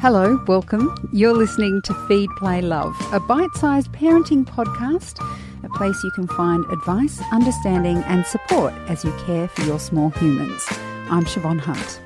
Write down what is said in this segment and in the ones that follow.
Hello, welcome. You're listening to Feed, Play, Love, a bite sized parenting podcast, a place you can find advice, understanding, and support as you care for your small humans. I'm Siobhan Hunt.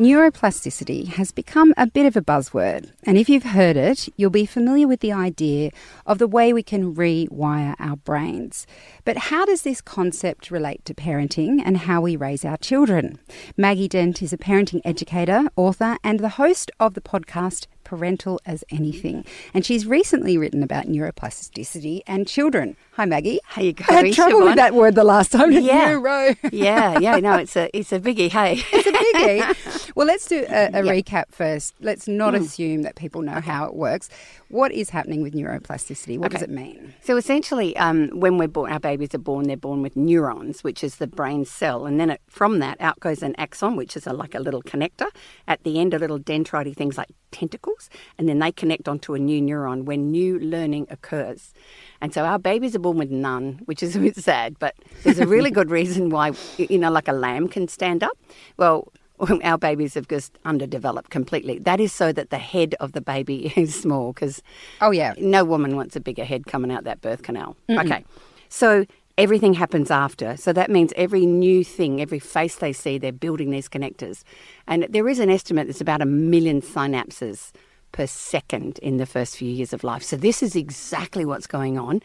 Neuroplasticity has become a bit of a buzzword, and if you've heard it, you'll be familiar with the idea of the way we can rewire our brains. But how does this concept relate to parenting and how we raise our children? Maggie Dent is a parenting educator, author, and the host of the podcast Parental as Anything. And she's recently written about neuroplasticity and children. Hi, Maggie. How you going? I had trouble Siobhan? with that word the last time. Yeah. Neuro. yeah, yeah, no, it's a it's a biggie. Hey, It's a biggie. well, let's do a, a recap first. Let's not assume that people know how it works. What is happening with neuroplasticity? What does it mean? so essentially, um, when we're born, our babies are born. They're born with neurons, which is the brain cell, and then it, from that out goes an axon, which is a, like a little connector. At the end, a little dendrite things like tentacles, and then they connect onto a new neuron when new learning occurs. And so our babies are born with none, which is a bit sad, but there's a really good reason why, you know, like a lamb can stand up. Well, our babies have just underdeveloped completely. That is so that the head of the baby is small because Oh, yeah. no woman wants a bigger head coming out that birth canal. Okay. So everything happens after. So that means every new thing, every face they see, they're building these connectors. And there is an estimate that's about a million synapses per second in the first few years of life. So this is exactly what's going on.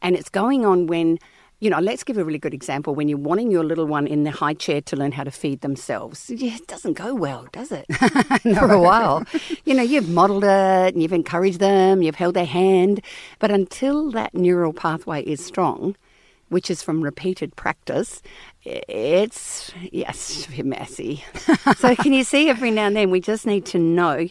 And it's going on when, you know, let's give a really good example. When you're wanting your little one in the high chair to learn how to feed themselves, it doesn't go well, does it? For a while. You know, you've modelled it and you've encouraged them, you've held their hand. But until that neural pathway is strong, which is from repeated practice, it's, yes, a bit messy. so can you see every now and then we just need to know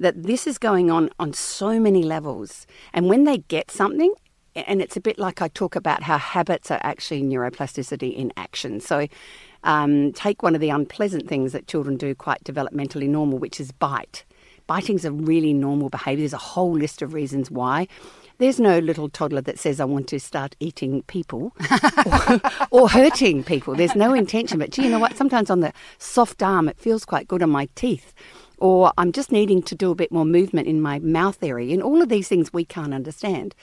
that this is going on on so many levels. And when they get something, and it's a bit like I talk about how habits are actually neuroplasticity in action. So um, take one of the unpleasant things that children do quite developmentally normal, which is bite. Biting's a really normal behaviour. There's a whole list of reasons why. There's no little toddler that says, I want to start eating people or, or hurting people. There's no intention. But gee, you know what? Sometimes on the soft arm, it feels quite good on my teeth. Or I'm just needing to do a bit more movement in my mouth area. And all of these things we can't understand.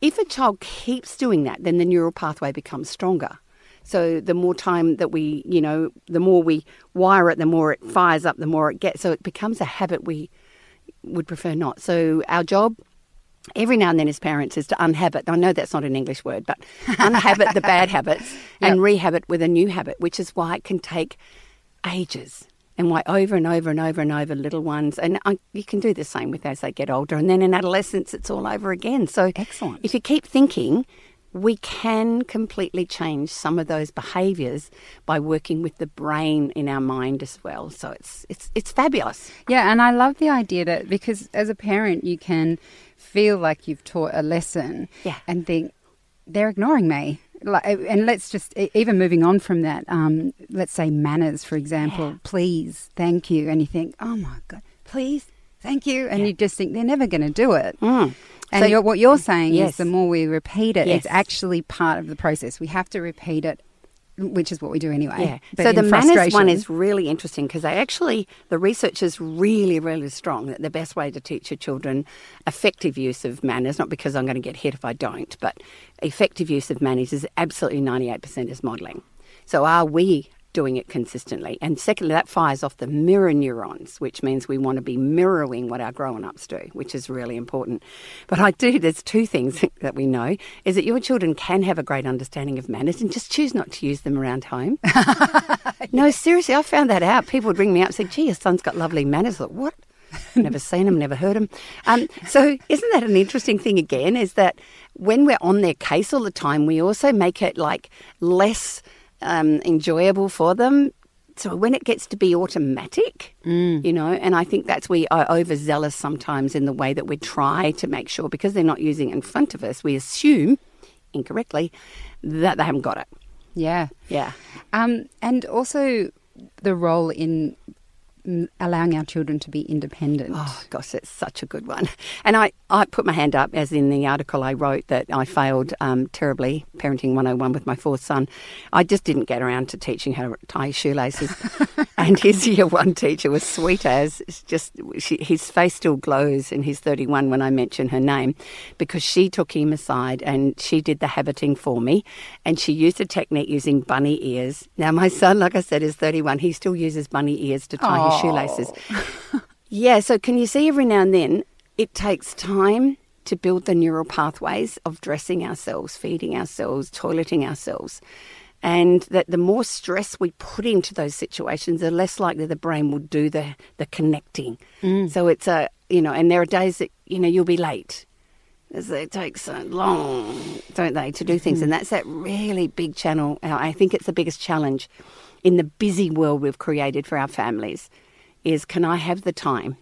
If a child keeps doing that, then the neural pathway becomes stronger. So the more time that we, you know, the more we wire it, the more it fires up, the more it gets. So it becomes a habit we would prefer not. So our job every now and then as parents is to unhabit. I know that's not an English word, but unhabit the bad habits and rehabit with a new habit, which is why it can take ages. And why over and over and over and over little ones, and I, you can do the same with as they get older. And then in adolescence, it's all over again. So, Excellent. if you keep thinking, we can completely change some of those behaviours by working with the brain in our mind as well. So it's it's it's fabulous. Yeah, and I love the idea that because as a parent, you can feel like you've taught a lesson Yeah. and think they're ignoring me. Like, and let's just even moving on from that. Um, let's say manners, for example. Please, thank you, and you think, oh my god, please, thank you, and you just think they're never going to do it. Mm. And So- you're, what you're saying Yes. is the more we repeat it, it's actually part of the process. We have to repeat it, which is what we do anyway. Yeah. So the manners one is really interesting because they actually, the research is really, really strong that the best way to teach your children effective use of manners, not because I'm going to get hit if I don't, but effective use of manners is absolutely 98% is modelling. So are we doing it consistently? And secondly, that fires off the mirror neurons, which means we want to be mirroring what our grown-ups do, which is really important. But I do, there's two things that we know, is that your children can have a great understanding of manners and just choose not to use them around home. No, seriously, I found that out. People would ring me up and say, gee, your son's got lovely manners. I thought, what? never seen him, never heard him. Um, so, isn't that an interesting thing again? Is that when we're on their case all the time, we also make it like less um, enjoyable for them. So, when it gets to be automatic, you know, and I think that's we are overzealous sometimes in the way that we try to make sure because they're not using it in front of us, we assume incorrectly that they haven't got it. Yeah. Yeah. Um, and also the role in mm, allowing our children to be independent? Oh, gosh, that's such a good one. And I, I put my hand up, as in the article I wrote, that I failed um, terribly parenting 101 with my fourth son. I just didn't get around to teaching how to tie shoelaces. and his year one teacher was sweet as, just she, his face still glows, and he's 31 when I mention her name, because she took him aside and she did the habiting for me. And she used a technique using bunny ears. Now, my son, like I said, is 31. He still uses bunny ears to tie Aww. his shoelaces. yeah, so can you see every now and then it takes time to build the neural pathways of dressing ourselves, feeding ourselves, toileting ourselves. And that the more stress we put into those situations, the less likely the brain will do the, the connecting. Mm. So it's a, you know, and there are days that, you know, you'll be late. It takes so long, don't they, to do things. Mm. And that's that really big channel. I think it's the biggest challenge in the busy world we've created for our families is can I have the time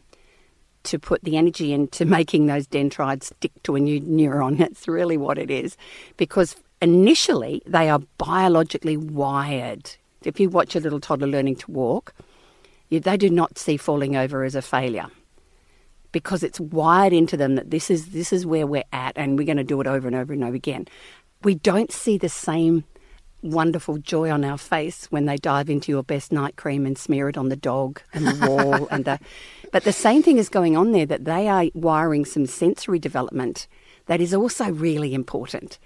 to put the energy into making those dendrites stick to a new neuron? That's really what it is. Because initially, they are biologically wired. If you watch a little toddler learning to walk, they do not see falling over as a failure because it's wired into them that this is this is where we're at and we're going to do it over and over and over again. We don't see the same wonderful joy on our face when they dive into your best night cream and smear it on the dog and the wall and the but the same thing is going on there that they are wiring some sensory development that is also really important.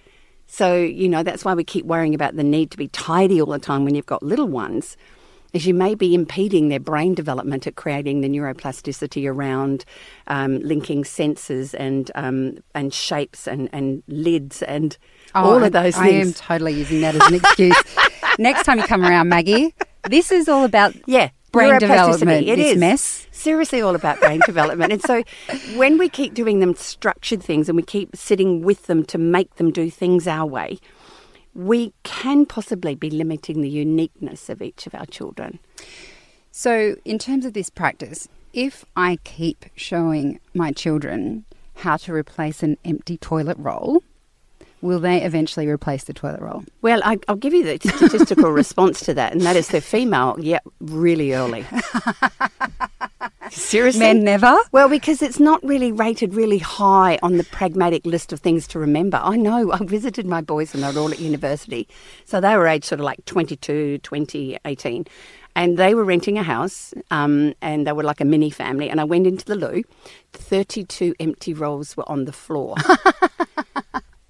So, you know, that's why we keep worrying about the need to be tidy all the time when you've got little ones is you may be impeding their brain development at creating the neuroplasticity around um, linking senses and um, and shapes and, and lids and oh, all of those I, things. I am totally using that as an excuse. Next time you come around, Maggie, this is all about yeah brain development. It is mess. Seriously, all about brain development. And so, when we keep doing them structured things and we keep sitting with them to make them do things our way, we can possibly be limiting the uniqueness of each of our children. So, in terms of this practice, if I keep showing my children how to replace an empty toilet roll, will they eventually replace the toilet roll? Well, I, will give you the statistical response to that, and that is they're female, yeah, really early. Seriously? Men never? Well, because it's not really rated really high on the pragmatic list of things to remember. I know. I visited my boys when they were all at university. So they were aged sort of like 22, 20, 18. And they were renting a house um, and they were like a mini family. And I went into the loo. 32 empty rolls were on the floor.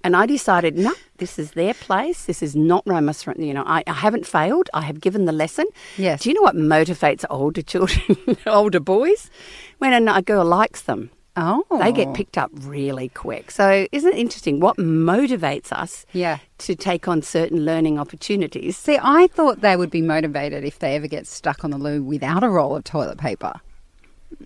And I decided, no, this is their place. This is not where I must, you know, I, I haven't failed. I have given the lesson. Yes. Do you know what motivates older children, older boys? When a, a girl likes them. Oh. They get picked up really quick. So isn't it interesting what motivates us yeah. to take on certain learning opportunities? See, I thought they would be motivated if they ever get stuck on the loo without a roll of toilet paper.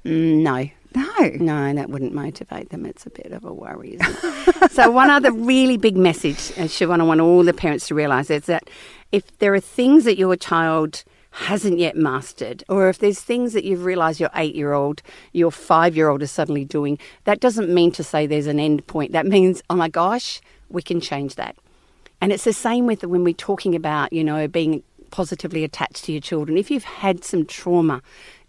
Mm, no. No. No, that wouldn't motivate them. It's a bit of a worry, isn't it? so, one other really big message, uh, Siobhan, I want all the parents to realise is that if there are things that your child hasn't yet mastered, or if there's things that you've realised your eight year old, your five year old is suddenly doing, that doesn't mean to say there's an end point. That means, oh my gosh, we can change that. And it's the same with when we're talking about, you know, being positively attached to your children. If you've had some trauma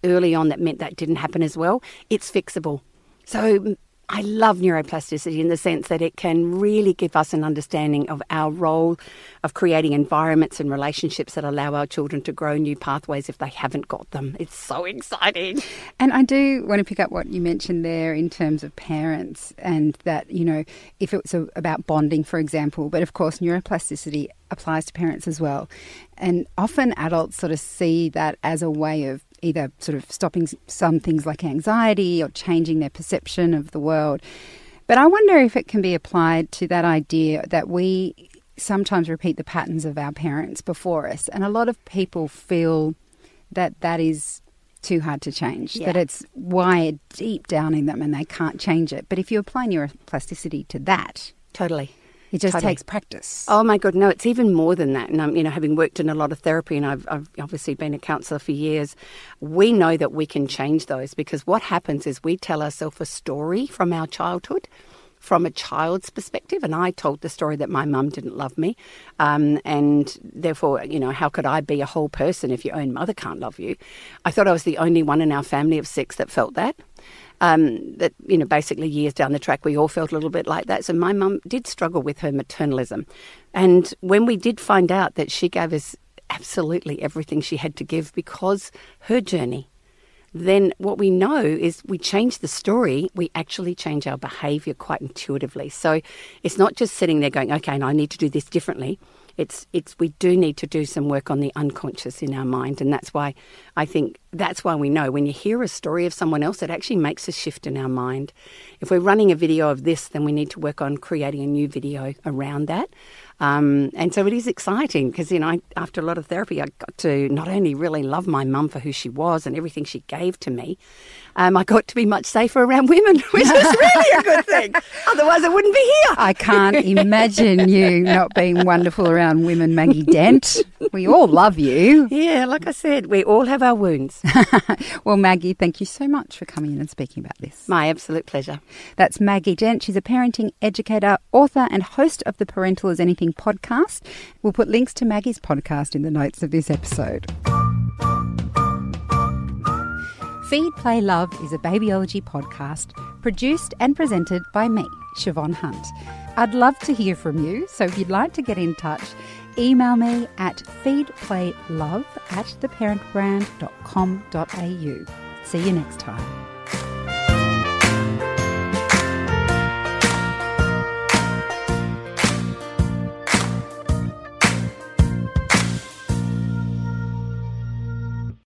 early on that meant that didn't happen as well, it's fixable. So mm, I love neuroplasticity in the sense that it can really give us an understanding of our role of creating environments and relationships that allow our children to grow new pathways if they haven't got them. It's so exciting. And I do want to pick up what you mentioned there in terms of parents and that, you know, if it's about bonding, for example, but of course, neuroplasticity applies to parents as well. And often adults sort of see that as a way of either sort of stopping some things like anxiety or changing their perception of the world. But I wonder if it can be applied to that idea that we sometimes repeat the patterns of our parents before us. And a lot of people feel that that is too hard to change, yeah. that it's wired deep down in them and they can't change it. But if you apply neuroplasticity to that, totally it just totally. takes practice. Oh my God, no! It's even more than that. And um, you know, having worked in a lot of therapy, and I've, I've obviously been a counsellor for years, we know that we can change those because what happens is we tell ourselves a story from our childhood, from a child's perspective, and I told the story that my mum didn't love me, um, and therefore, you know, how could I be a whole person if your own mother can't love you? I thought I was the only one in our family of six that felt that. Um, that you know, basically years down the track, we all felt a little bit like that. So my mum did struggle with her maternalism, and when we did find out that she gave us absolutely everything she had to give because her journey then what we know is we change the story, we actually change our behavior quite intuitively. So it's not just sitting there going, okay, and I need to do this differently. It's it's we do need to do some work on the unconscious in our mind, and that's why I think that's why we know when you hear a story of someone else, it actually makes a shift in our mind. If we're running a video of this, then we need to work on creating a new video around that. Um, and so it is exciting because, you know, I, after a lot of therapy, I got to not only really love my mum for who she was and everything she gave to me, um, I got to be much safer around women, which is really a good thing. Otherwise, I wouldn't be here. I can't imagine you not being wonderful around women, Maggie Dent. We all love you. Yeah, like I said, we all have our wounds. well, Maggie, thank you so much for coming in and speaking about this. My absolute pleasure. That's Maggie Dent. She's a parenting educator, author, and host of the Parental as Anything podcast. We'll put links to Maggie's podcast in the notes of this episode. Feed, Play, Love is a babyology podcast produced and presented by me, Siobhan Hunt. I'd love to hear from you, so if you'd like to get in touch, email me at feedplaylove at theparentbrand.com.au. See you next time.